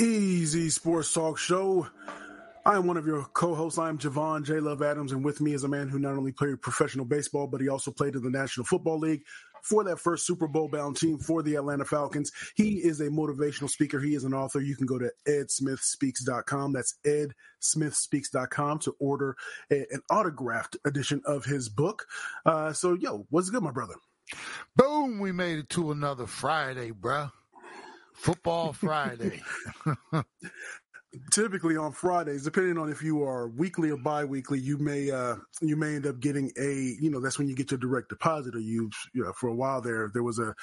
Easy Sports Talk Show. I am one of your co-hosts. I am Javon J. Love Adams, and with me is a man who not only played professional baseball, but he also played in the National Football League for that first Super Bowl bound team for the Atlanta Falcons. He is a motivational speaker. He is an author. You can go to edsmithspeaks.com. That's edsmithspeaks.com to order a, an autographed edition of his book. Uh, so, yo, what's good, my brother? Boom, we made it to another Friday, bruh. Football Friday. typically on Fridays, depending on if you are weekly or bi-weekly, you may uh, you may end up getting a you know that's when you get your direct deposit. Or you, you know, for a while there, there was a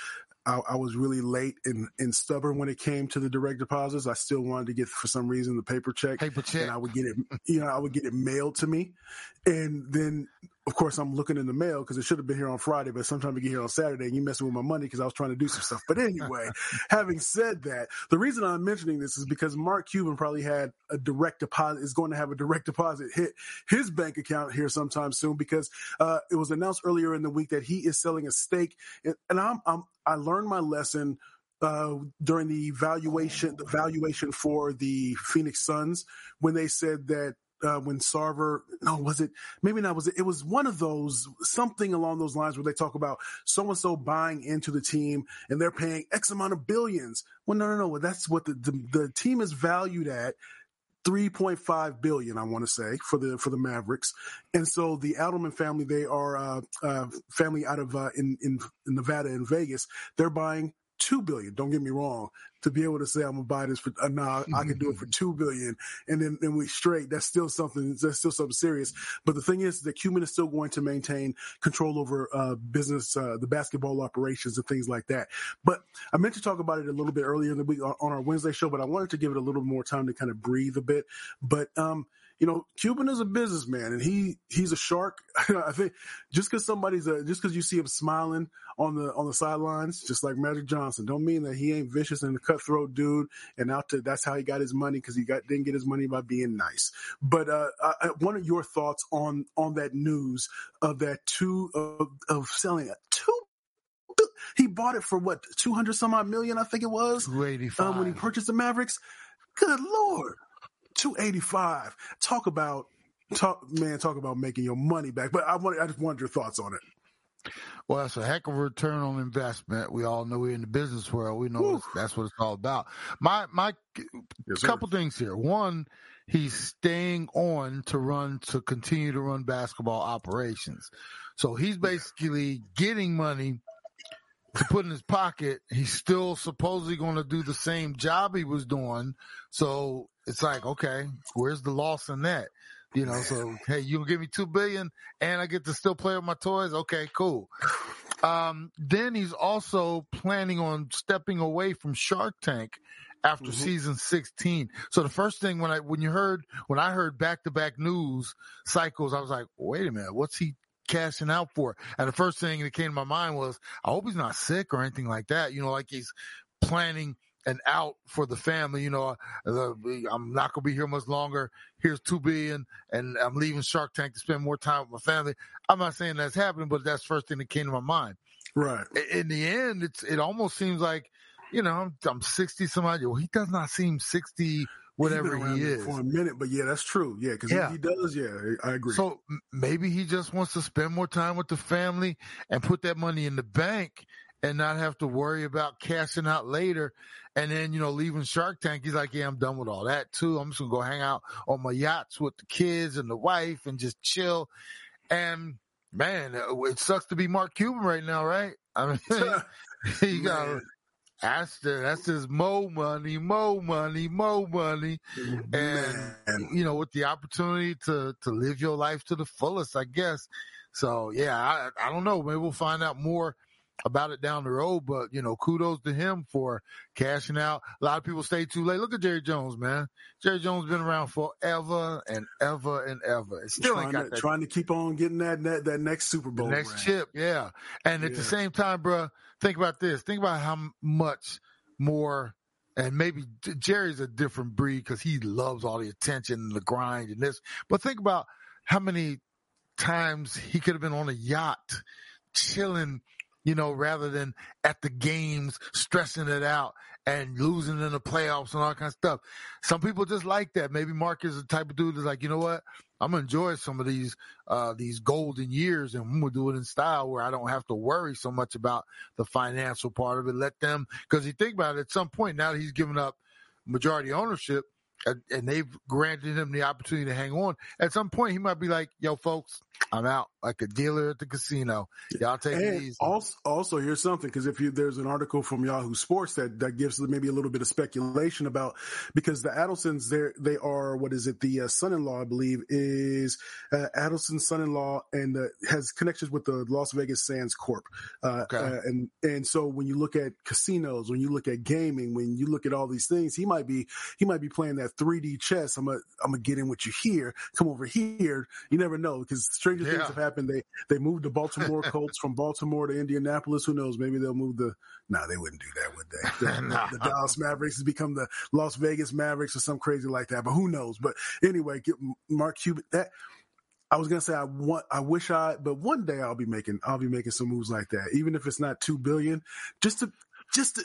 I, I, was really late and, and stubborn when it came to the direct deposits. I still wanted to get for some reason the paper check. Paper check. And I would get it, you know, I would get it mailed to me, and then of course, I'm looking in the mail because it should have been here on Friday, but sometimes we get here on Saturday and you messing with my money because I was trying to do some stuff. But anyway, having said that, the reason I'm mentioning this is because Mark Cuban probably had a direct deposit, is going to have a direct deposit hit his bank account here sometime soon because uh, it was announced earlier in the week that he is selling a stake. And I'm, I'm I learned my lesson uh, during the valuation, the valuation for the Phoenix Suns when they said that uh, when Sarver, no, was it, maybe not, was it, it was one of those, something along those lines where they talk about so and so buying into the team and they're paying X amount of billions. Well, no, no, no. That's what the, the, the team is valued at. 3.5 billion, I want to say, for the for the Mavericks, and so the Adelman family, they are uh, uh, family out of uh, in, in in Nevada and Vegas. They're buying two billion. Don't get me wrong. To be able to say I'm gonna buy this for uh, nah, I can do it for two billion, and then then we straight. That's still something. That's still something serious. But the thing is that Cuban is still going to maintain control over uh, business, uh, the basketball operations, and things like that. But I meant to talk about it a little bit earlier in the week on, on our Wednesday show, but I wanted to give it a little more time to kind of breathe a bit. But um, you know, Cuban is a businessman and he he's a shark. I think just because somebody's a just because you see him smiling on the on the sidelines, just like Magic Johnson, don't mean that he ain't vicious and a cutthroat dude. And out to that's how he got his money because he got didn't get his money by being nice. But uh, I, one of your thoughts on on that news of that two of, of selling it two he bought it for what two hundred some odd million, I think it was. Two eighty five um, when he purchased the Mavericks. Good lord. 285. Talk about talk man, talk about making your money back. But I want I just wanted your thoughts on it. Well, that's a heck of a return on investment. We all know we're in the business world. We know that's what it's all about. My my yes, couple things here. One, he's staying on to run to continue to run basketball operations. So he's basically getting money to put in his pocket. He's still supposedly going to do the same job he was doing. So it's like, okay, where's the loss in that? You know, so hey, you give me two billion and I get to still play with my toys. Okay, cool. Um, then he's also planning on stepping away from Shark Tank after mm-hmm. season 16. So the first thing when I when you heard when I heard back to back news cycles, I was like, wait a minute, what's he cashing out for? And the first thing that came to my mind was, I hope he's not sick or anything like that. You know, like he's planning an out for the family. You know, I'm not going to be here much longer. Here's two billion, and I'm leaving Shark Tank to spend more time with my family. I'm not saying that's happening, but that's the first thing that came to my mind. Right. In the end, it's it almost seems like, you know, I'm, I'm 60 some odd. He does not seem 60 whatever he is for a minute. But yeah, that's true. Yeah, because yeah. he, he, does. Yeah, I agree. So maybe he just wants to spend more time with the family and put that money in the bank and not have to worry about cashing out later. And then, you know, leaving Shark Tank, he's like, yeah, I'm done with all that too. I'm just going to go hang out on my yachts with the kids and the wife and just chill. And man, uh, it sucks to be Mark Cuban right now, right? I mean, you got that's the, that's just more money, more money, more money, and Man. you know, with the opportunity to to live your life to the fullest, I guess. So yeah, I I don't know. Maybe we'll find out more about it down the road, but you know, kudos to him for cashing out. A lot of people stay too late. Look at Jerry Jones, man. Jerry Jones been around forever and ever and ever. It still trying ain't got to. Trying to keep on getting that that, that next Super Bowl, the next chip, yeah. And at the same time, bro, think about this. Think about how much more. And maybe Jerry's a different breed because he loves all the attention and the grind and this. But think about how many times he could have been on a yacht, chilling you know, rather than at the games stressing it out and losing in the playoffs and all kind of stuff. Some people just like that. Maybe Mark is the type of dude that's like, you know what? I'm gonna enjoy some of these uh, these golden years, and gonna do it in style where I don't have to worry so much about the financial part of it. Let them, because you think about it, at some point now that he's given up majority ownership, and they've granted him the opportunity to hang on. At some point, he might be like, "Yo, folks, I'm out like a dealer at the casino. Y'all take and it easy." Also, also here's something because if you, there's an article from Yahoo Sports that that gives maybe a little bit of speculation about because the Adelsons, they they are what is it? The uh, son-in-law, I believe, is uh, Adelson's son-in-law and uh, has connections with the Las Vegas Sands Corp. Uh, okay. Uh, and and so when you look at casinos, when you look at gaming, when you look at all these things, he might be he might be playing that 3D chess. I'm gonna I'm gonna get in with you here. Come over here. You never know because stranger yeah. things have happened. They they moved the Baltimore Colts from Baltimore to Indianapolis. Who knows? Maybe they'll move the. No, nah, they wouldn't do that, would they? The, nah. the, Dallas Mavericks has become the Las Vegas Mavericks or some crazy like that. But who knows? But anyway, get Mark Cuban. That I was gonna say I want. I wish I, but one day I'll be making. I'll be making some moves like that, even if it's not two billion. Just to, just to.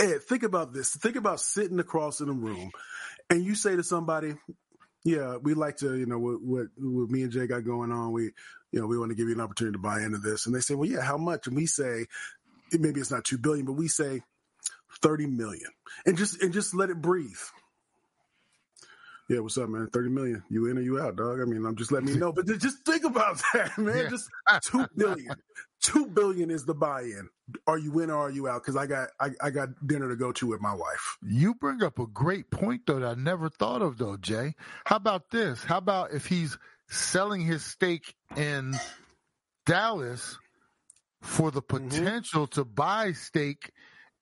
Ed, think about this. Think about sitting across in a room and you say to somebody, yeah, we like to, you know, what, what, what, me and Jay got going on, we, you know, we want to give you an opportunity to buy into this. And they say, well, yeah, how much? And we say, maybe it's not two billion, but we say 30 million and just, and just let it breathe. Yeah, what's up, man? 30 million. You in or you out, dog? I mean, I'm just letting me know. But just think about that, man. Yeah. Just two billion. Two billion is the buy-in. Are you in or are you out? Because I got I, I got dinner to go to with my wife. You bring up a great point though that I never thought of though, Jay. How about this? How about if he's selling his stake in Dallas for the mm-hmm. potential mm-hmm. to buy stake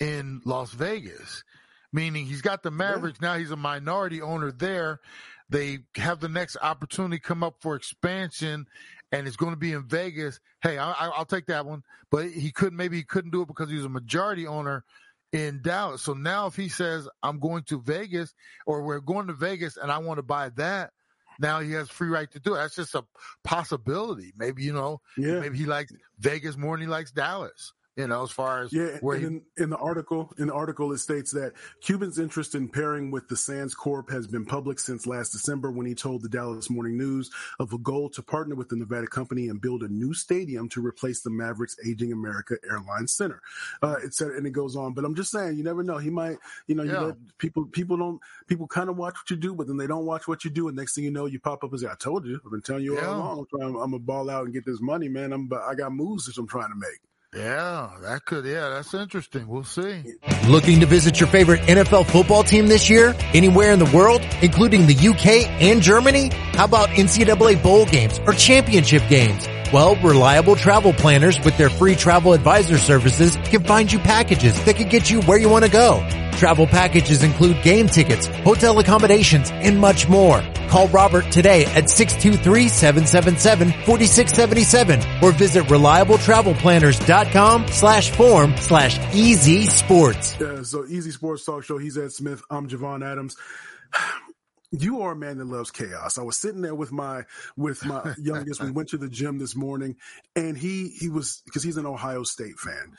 in Las Vegas? meaning he's got the Mavericks. Yeah. Now he's a minority owner there. They have the next opportunity come up for expansion and it's going to be in Vegas. Hey, I, will take that one. But he couldn't, maybe he couldn't do it because he was a majority owner in Dallas. So now if he says, I'm going to Vegas or we're going to Vegas and I want to buy that, now he has free right to do it. That's just a possibility. Maybe, you know, yeah. maybe he likes Vegas more than he likes Dallas. You know, as far as yeah, where he, in, in, the article, in the article, it states that Cuban's interest in pairing with the Sands Corp has been public since last December when he told the Dallas Morning News of a goal to partner with the Nevada company and build a new stadium to replace the Mavericks' aging America Airlines Center. Uh, it said, and it goes on. But I'm just saying, you never know. He might, you know, yeah. you people, people don't, people kind of watch what you do, but then they don't watch what you do, and next thing you know, you pop up and say, "I told you, I've been telling you yeah. all along, I'm, trying, I'm gonna ball out and get this money, man. I'm, I got moves that I'm trying to make." Yeah, that could, yeah, that's interesting. We'll see. Looking to visit your favorite NFL football team this year? Anywhere in the world, including the UK and Germany? How about NCAA bowl games or championship games? Well, reliable travel planners with their free travel advisor services can find you packages that can get you where you want to go. Travel packages include game tickets, hotel accommodations, and much more. Call Robert today at 623-777-4677 or visit reliabletravelplanners.com slash form slash easy sports. Yeah, so Easy Sports Talk Show. He's Ed Smith. I'm Javon Adams. You are a man that loves chaos. I was sitting there with my with my youngest. We went to the gym this morning, and he he was because he's an Ohio State fan,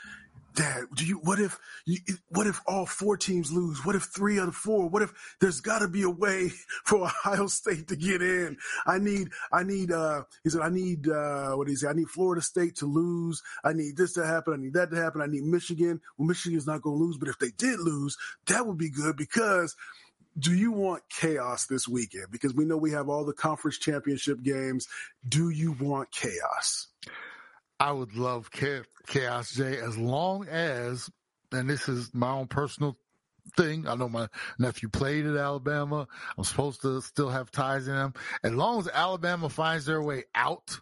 Dad, do you? What if? You, What if all four teams lose? What if three out of four? What if there's got to be a way for Ohio State to get in? I need. I need. uh He said, I need. uh What is he? I need Florida State to lose. I need this to happen. I need that to happen. I need Michigan. Well, Michigan's not going to lose, but if they did lose, that would be good because do you want chaos this weekend? Because we know we have all the conference championship games. Do you want chaos? I would love Chaos J as long as, and this is my own personal thing. I know my nephew played at Alabama. I'm supposed to still have ties in them. As long as Alabama finds their way out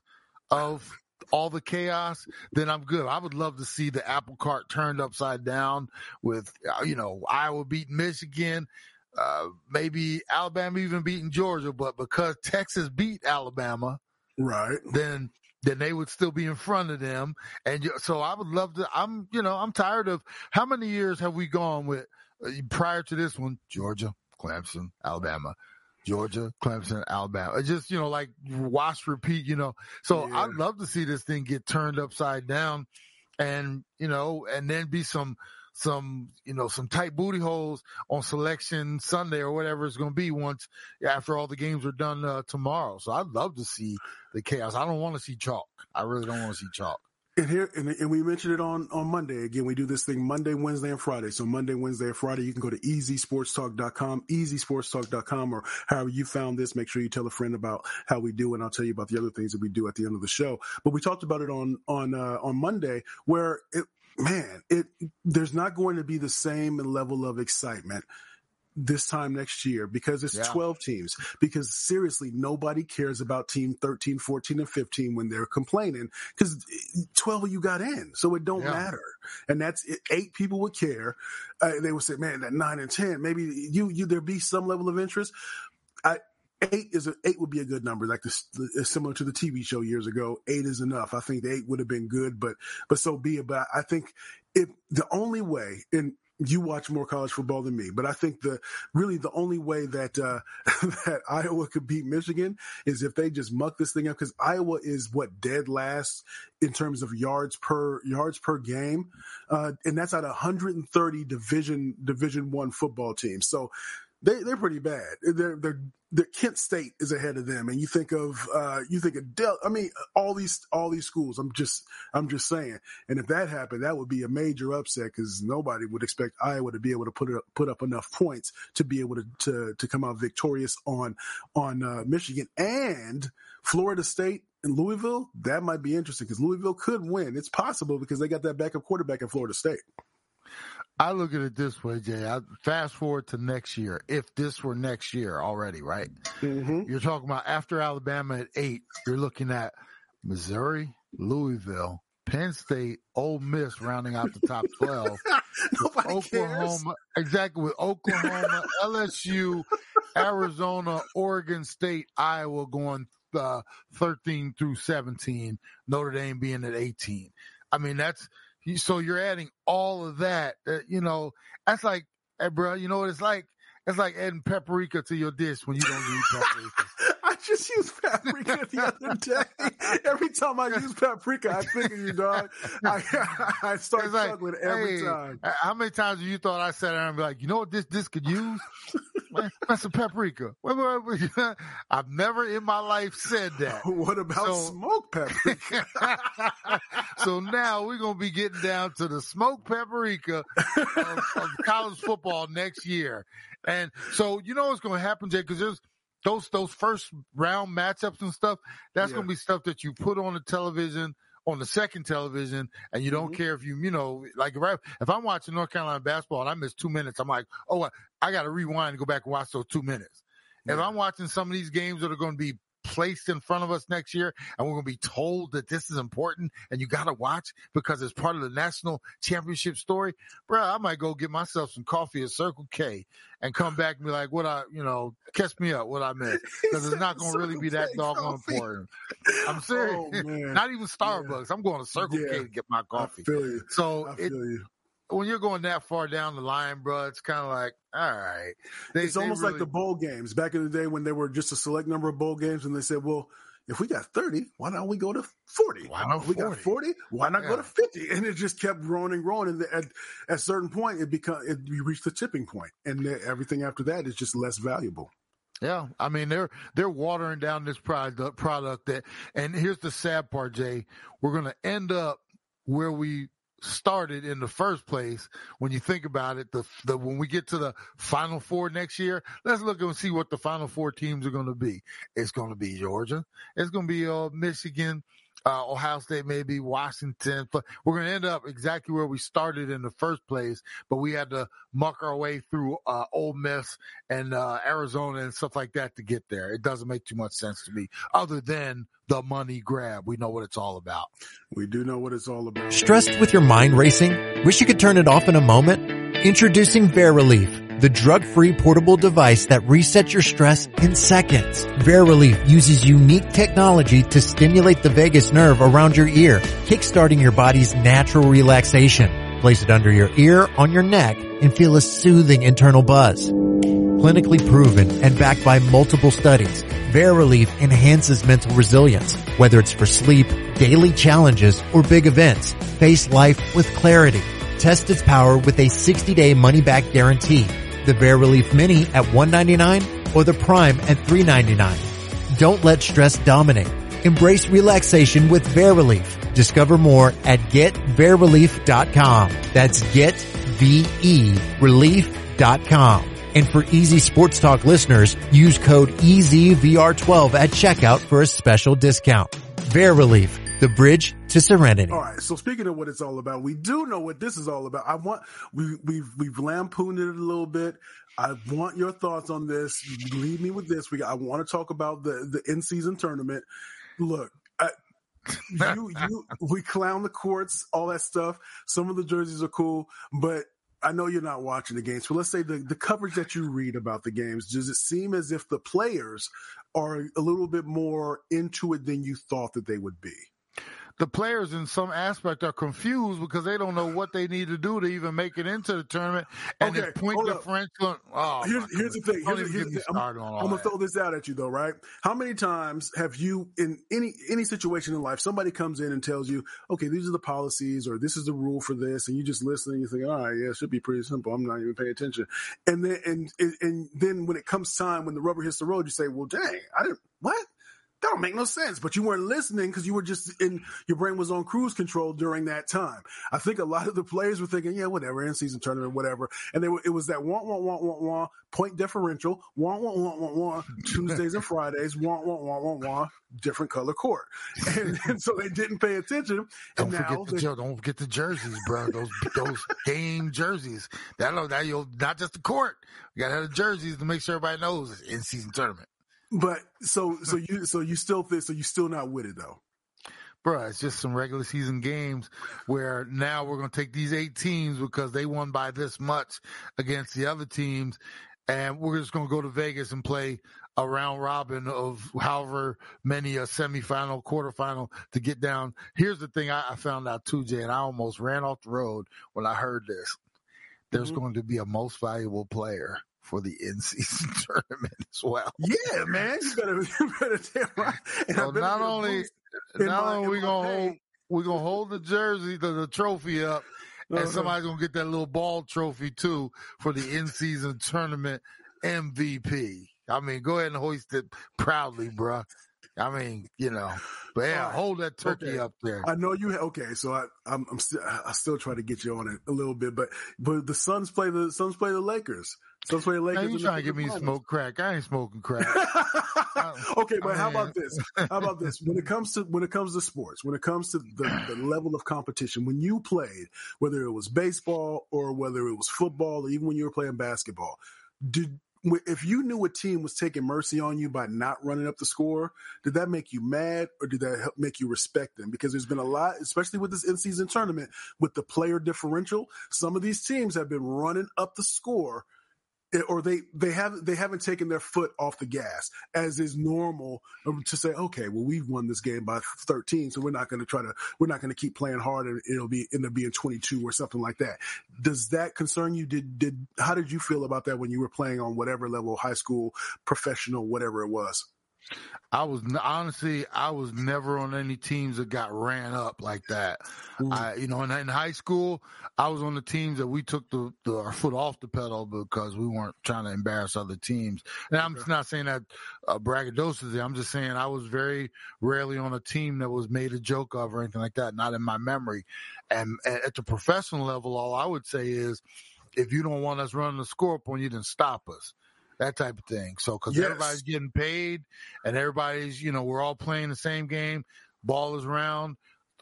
of all the chaos, then I'm good. I would love to see the apple cart turned upside down with, uh, you know, Iowa beating Michigan. Uh, maybe Alabama even beating Georgia, but because Texas beat Alabama, right? Then then they would still be in front of them. And so I would love to, I'm, you know, I'm tired of how many years have we gone with uh, prior to this one? Georgia, Clemson, Alabama. Georgia, Clemson, Alabama. It's just, you know, like wash, repeat, you know. So yeah. I'd love to see this thing get turned upside down and, you know, and then be some, some, you know, some tight booty holes on selection Sunday or whatever it's going to be once after all the games are done uh, tomorrow. So I'd love to see the chaos. I don't want to see chalk. I really don't want to see chalk. And here, and, and, we mentioned it on, on Monday. Again, we do this thing Monday, Wednesday, and Friday. So Monday, Wednesday, and Friday, you can go to ezsportstalk.com, ezsportstalk.com, or however you found this. Make sure you tell a friend about how we do, and I'll tell you about the other things that we do at the end of the show. But we talked about it on, on, uh, on Monday where it, man, it, there's not going to be the same level of excitement this time next year because it's yeah. 12 teams. Because seriously, nobody cares about team 13, 14, and 15 when they're complaining because 12 of you got in. So it don't yeah. matter. And that's it. eight people would care. Uh, they would say, man, that nine and 10, maybe you, you, there be some level of interest. I, eight is a, eight would be a good number, like this, similar to the TV show years ago. Eight is enough. I think the eight would have been good, but but so be it. But I think if the only way, and you watch more college football than me, but I think the really the only way that uh, that Iowa could beat Michigan is if they just muck this thing up because Iowa is what dead last in terms of yards per yards per game, uh, and that's at 130 division Division one football teams. So they they're pretty bad. They're they're the Kent State is ahead of them, and you think of uh, you think of Del. I mean, all these all these schools. I'm just I'm just saying. And if that happened, that would be a major upset because nobody would expect Iowa to be able to put up, put up enough points to be able to to, to come out victorious on on uh, Michigan and Florida State and Louisville. That might be interesting because Louisville could win. It's possible because they got that backup quarterback in Florida State. I look at it this way, Jay. I fast forward to next year. If this were next year already, right? Mm-hmm. You're talking about after Alabama at eight, you're looking at Missouri, Louisville, Penn State, Ole Miss rounding out the top 12. Oklahoma, cares. exactly with Oklahoma, LSU, Arizona, Oregon State, Iowa going uh, 13 through 17, Notre Dame being at 18. I mean, that's so you're adding all of that. Uh, you know, that's like, hey, bro, you know what it's like? It's like adding paprika to your dish when you don't eat paprika. I just used paprika the other day. Every time I use paprika, I think of you, dog. I, I start struggling every hey, time. Uh, how many times have you thought I sat there and be like, you know what this this could use? That's some paprika. I've never in my life said that. What about so, smoked paprika? so now we're gonna be getting down to the smoked paprika of, of college football next year. And so you know what's gonna happen, Jay, because there's those those first round matchups and stuff, that's yeah. gonna be stuff that you put on the television on the second television and you don't mm-hmm. care if you, you know, like if, if I'm watching North Carolina basketball and I miss two minutes, I'm like, oh, I, I got to rewind and go back and watch those two minutes. Yeah. If I'm watching some of these games that are going to be placed in front of us next year and we're going to be told that this is important and you got to watch because it's part of the national championship story, bro, I might go get myself some coffee at Circle K and come back and be like, what I, you know, catch me up, what I missed. Because it's not going to really be that doggone important. I'm oh, serious. Oh, not even Starbucks. Yeah. I'm going to Circle yeah. K to get my coffee. So it, when you're going that far down the line, bro, it's kind of like, all right. They, it's almost really... like the bowl games back in the day when there were just a select number of bowl games, and they said, well, if we got 30, why don't we go to 40? Why not 40? we got 40, why not yeah. go to 50? And it just kept growing and growing. And at, at a certain point, it become it, you reach the tipping point, and everything after that is just less valuable. Yeah, I mean they're they're watering down this product product that, and here's the sad part, Jay. We're going to end up where we started in the first place. When you think about it, the, the when we get to the final four next year, let's look and see what the final four teams are going to be. It's going to be Georgia. It's going to be uh, Michigan uh, Ohio State, maybe Washington. But we're going to end up exactly where we started in the first place. But we had to muck our way through uh, Ole Miss and uh, Arizona and stuff like that to get there. It doesn't make too much sense to me, other than the money grab. We know what it's all about. We do know what it's all about. Stressed with your mind racing? Wish you could turn it off in a moment? Introducing Verilief the drug-free portable device that resets your stress in seconds. Verilief uses unique technology to stimulate the vagus nerve around your ear, kickstarting your body's natural relaxation. Place it under your ear, on your neck, and feel a soothing internal buzz. Clinically proven and backed by multiple studies, Verilief enhances mental resilience. Whether it's for sleep, daily challenges, or big events, face life with clarity. Test its power with a 60-day money-back guarantee. The Verilief Mini at 199 or the Prime at 399. Don't let stress dominate. Embrace relaxation with Verilief. Discover more at getverilief.com. That's get, V-E, relief.com. And for Easy Sports Talk listeners, use code EZVR12 at checkout for a special discount. Verilief, the bridge to serenity. All right. So speaking of what it's all about, we do know what this is all about. I want we we've we've lampooned it a little bit. I want your thoughts on this. Leave me with this. We I want to talk about the the in season tournament. Look, I, you you we clown the courts, all that stuff. Some of the jerseys are cool, but I know you're not watching the games, but let's say the, the coverage that you read about the games, does it seem as if the players are a little bit more into it than you thought that they would be? The players in some aspect are confused because they don't know what they need to do to even make it into the tournament. And Okay, the point differential. Oh, here's, here's the thing. Here's, here's the thing. I'm, started on all I'm gonna throw this out at you though, right? How many times have you in any any situation in life somebody comes in and tells you, okay, these are the policies or this is the rule for this, and you just listen and you think, all right, yeah, it should be pretty simple. I'm not even paying attention. And then and, and then when it comes time when the rubber hits the road, you say, well, dang, I didn't what. That don't make no sense, but you weren't listening because you were just in your brain was on cruise control during that time. I think a lot of the players were thinking, yeah, whatever, in season tournament, whatever. And they were, it was that want, want, want, want, want, point differential, want, want, want, want, want, Tuesdays and Fridays, want, want, want, want, want, different color court. And, and so they didn't pay attention. Don't now forget the they- don't forget the jerseys, bro. Those those game jerseys. That that you'll not just the court. You gotta have the jerseys to make sure everybody knows it's in season tournament. But so, so you, so you still think, so you still not with it though. Bruh, it's just some regular season games where now we're going to take these eight teams because they won by this much against the other teams. And we're just going to go to Vegas and play a round robin of however many a semifinal, quarterfinal to get down. Here's the thing I, I found out too, Jay, and I almost ran off the road when I heard this. There's Mhm. going to be a most valuable player for the in season tournament as well. Yeah, man, you better, you better damn right. And So not only not my- only we gonna hold we gonna hold the jersey, the, the trophy up, Uh-huh. and somebody's gonna get that little ball trophy too for the in season tournament MVP. I mean, go ahead and hoist it proudly, bruh. I mean, you know, but yeah, right. hold that turkey Okay. up there. I know you. Okay, so I, I'm, I'm still, I still try to get you on it a little bit, but, but the Suns play the Suns play the Lakers. Suns play the Lakers. Now in you trying to get me finals. smoke crack? I ain't smoking crack. Oh, okay, but how about this? How about this? When it comes to when it comes to sports, when it comes to the, the level of competition, when you played, whether it was baseball or whether it was football, or even when you were playing basketball, did if you knew a team was taking mercy on you by not running up the score, did that make you mad or did that help make you respect them? Because there's been a lot, especially with this in-season tournament, with the player differential. Some of these teams have been running up the score or they they haven't they haven't taken their foot off the gas as is normal um, to say okay well we've won this game by 13 so we're not going to try to we're not going to keep playing hard and it'll be end up being 22 or something like that. Does that concern you? Did did how did you feel about that when you were playing on whatever level high school professional whatever it was I was honestly, I was never on any teams that got ran up like that. Mm. I, you know, in, in high school, I was on the teams that we took the, the our foot off the pedal because we weren't trying to embarrass other teams. And I'm not saying that uh, braggadociously. I'm just saying I was very rarely on a team that was made a joke of or anything like that. Not in my memory. And at at the professional level, all I would say is, if you don't want us running the score up on you, then stop us. That type of thing. So, because Yes. everybody's getting paid and everybody's, you know, we're all playing the same game. Ball is round.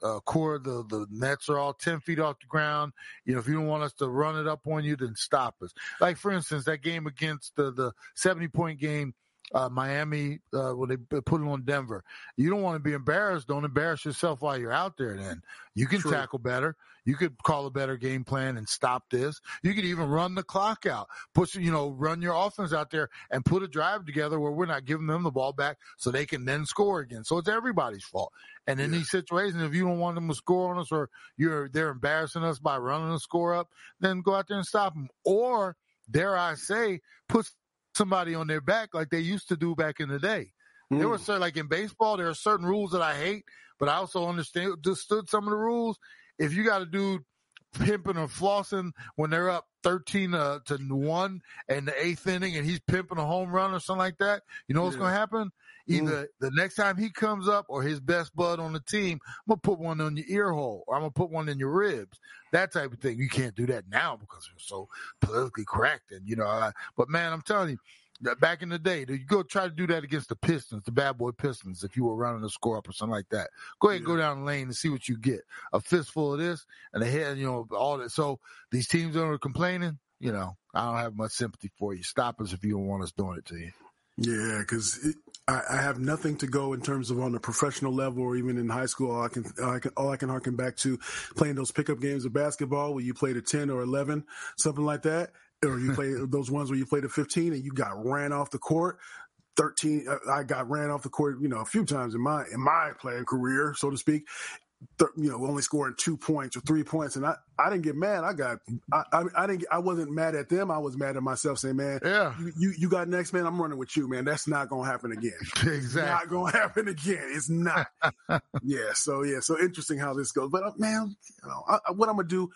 Uh, core, the, the nets are all 10 feet off the ground. You know, if you don't want us to run it up on you, then stop us. Like, for instance, that game against the, the 70 point game, uh, Miami, uh, when they put it on Denver. You don't want to be embarrassed. Don't embarrass yourself while you're out there then. You can True. tackle better. You could call a better game plan and stop this. You could even run the clock out. Push, you know, run your offense out there and put a drive together where we're not giving them the ball back so they can then score again. So it's everybody's fault. And in Yeah. these situations, if you don't want them to score on us or you're they're embarrassing us by running the score up, then go out there and stop them. Or dare I say, put somebody on their back like they used to do back in the day. There Mm. were certain, like in baseball, there are certain rules that I hate, but I also understand understood some of the rules. If you got a dude pimping or flossing when they're up 13 uh, to 1 in the eighth inning and he's pimping a home run or something like that, you know what's yeah. going to happen? Either mm. the next time he comes up or his best bud on the team, I'm going to put one on your ear hole or I'm going to put one in your ribs. That type of thing. You can't do that now because we're so politically correct. And, you know, uh, but man, I'm telling you, back in the day, you go try to do that against the Pistons, the bad boy Pistons, if you were running the score up or something like that. Go ahead and go down the lane and see what you get. A fistful of this and a head, you know, all that. So these teams that are complaining, you know, I don't have much sympathy for you. Stop us if you don't want us doing it to you. Yeah, because I, I, have nothing to go in terms of on a professional level or even in high school. All I can, I can, all I can harken back to playing those pickup games of basketball where you played a 10 or 11, something like that or you play those ones where you played a 15 and you got ran off the court. 13, uh, I got ran off the court, you know, a few times in my, in my playing career, so to speak. Th- you know, only scoring two points or three points, and I, I didn't get mad. I got, I, I, I didn't, I wasn't mad at them. I was mad at myself, saying, "Man, yeah, you, you, you got next, man. I'm running with you, man. That's not gonna happen again. exactly, not gonna happen again. It's not. yeah. So yeah. So interesting how this goes. But uh, man, you know, I, what I'm gonna do,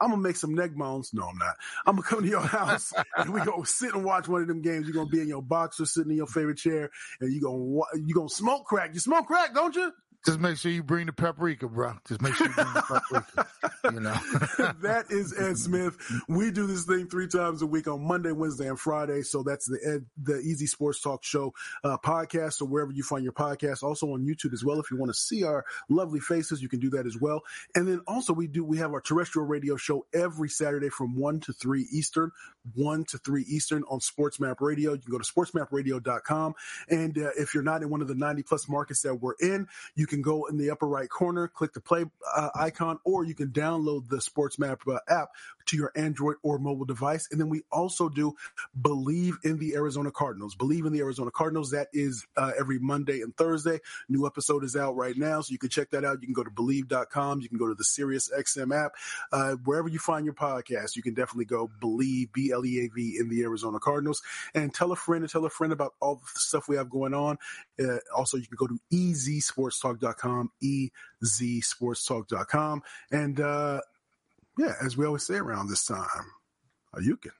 I'm gonna make some neck bones. No, I'm not. I'm gonna come to your house and we gonna sit and watch one of them games. You're gonna be in your boxer, sitting in your favorite chair, and you gonna you gonna smoke crack. You smoke crack, don't you? Just make sure you bring the paprika, bro. Just make sure you bring the paprika. you know. that is Ed Smith. We do this thing three times a week on Monday, Wednesday, and Friday. So that's the Ed, the Easy Sports Talk Show uh, podcast, or wherever you find your podcast. Also on YouTube as well. If you want to see our lovely faces, you can do that as well. And then also we do we have our terrestrial radio show every Saturday from one to three Eastern, one to three Eastern on SportsMap Radio. You can go to sportsmapradio.com, and uh, if you're not in one of the 90 plus markets that we're in, you can go in the upper right corner, click the play uh, icon, or you can download the SportsMap uh, app to your Android or mobile device. And then we also do Bleav in the Arizona Cardinals. Bleav in the Arizona Cardinals. That is uh, every Monday and Thursday. New episode is out right now, so you can check that out. You can go to Bleav.com. You can go to the Sirius XM app. Uh, wherever you find your podcast, you can definitely go Bleav, B L E A V, in the Arizona Cardinals. And tell a friend and tell a friend about all the stuff we have going on. Uh, also, you can go to ezsportstalk.com, ezsportstalk.com. And uh, yeah, as we always say around this time, you can.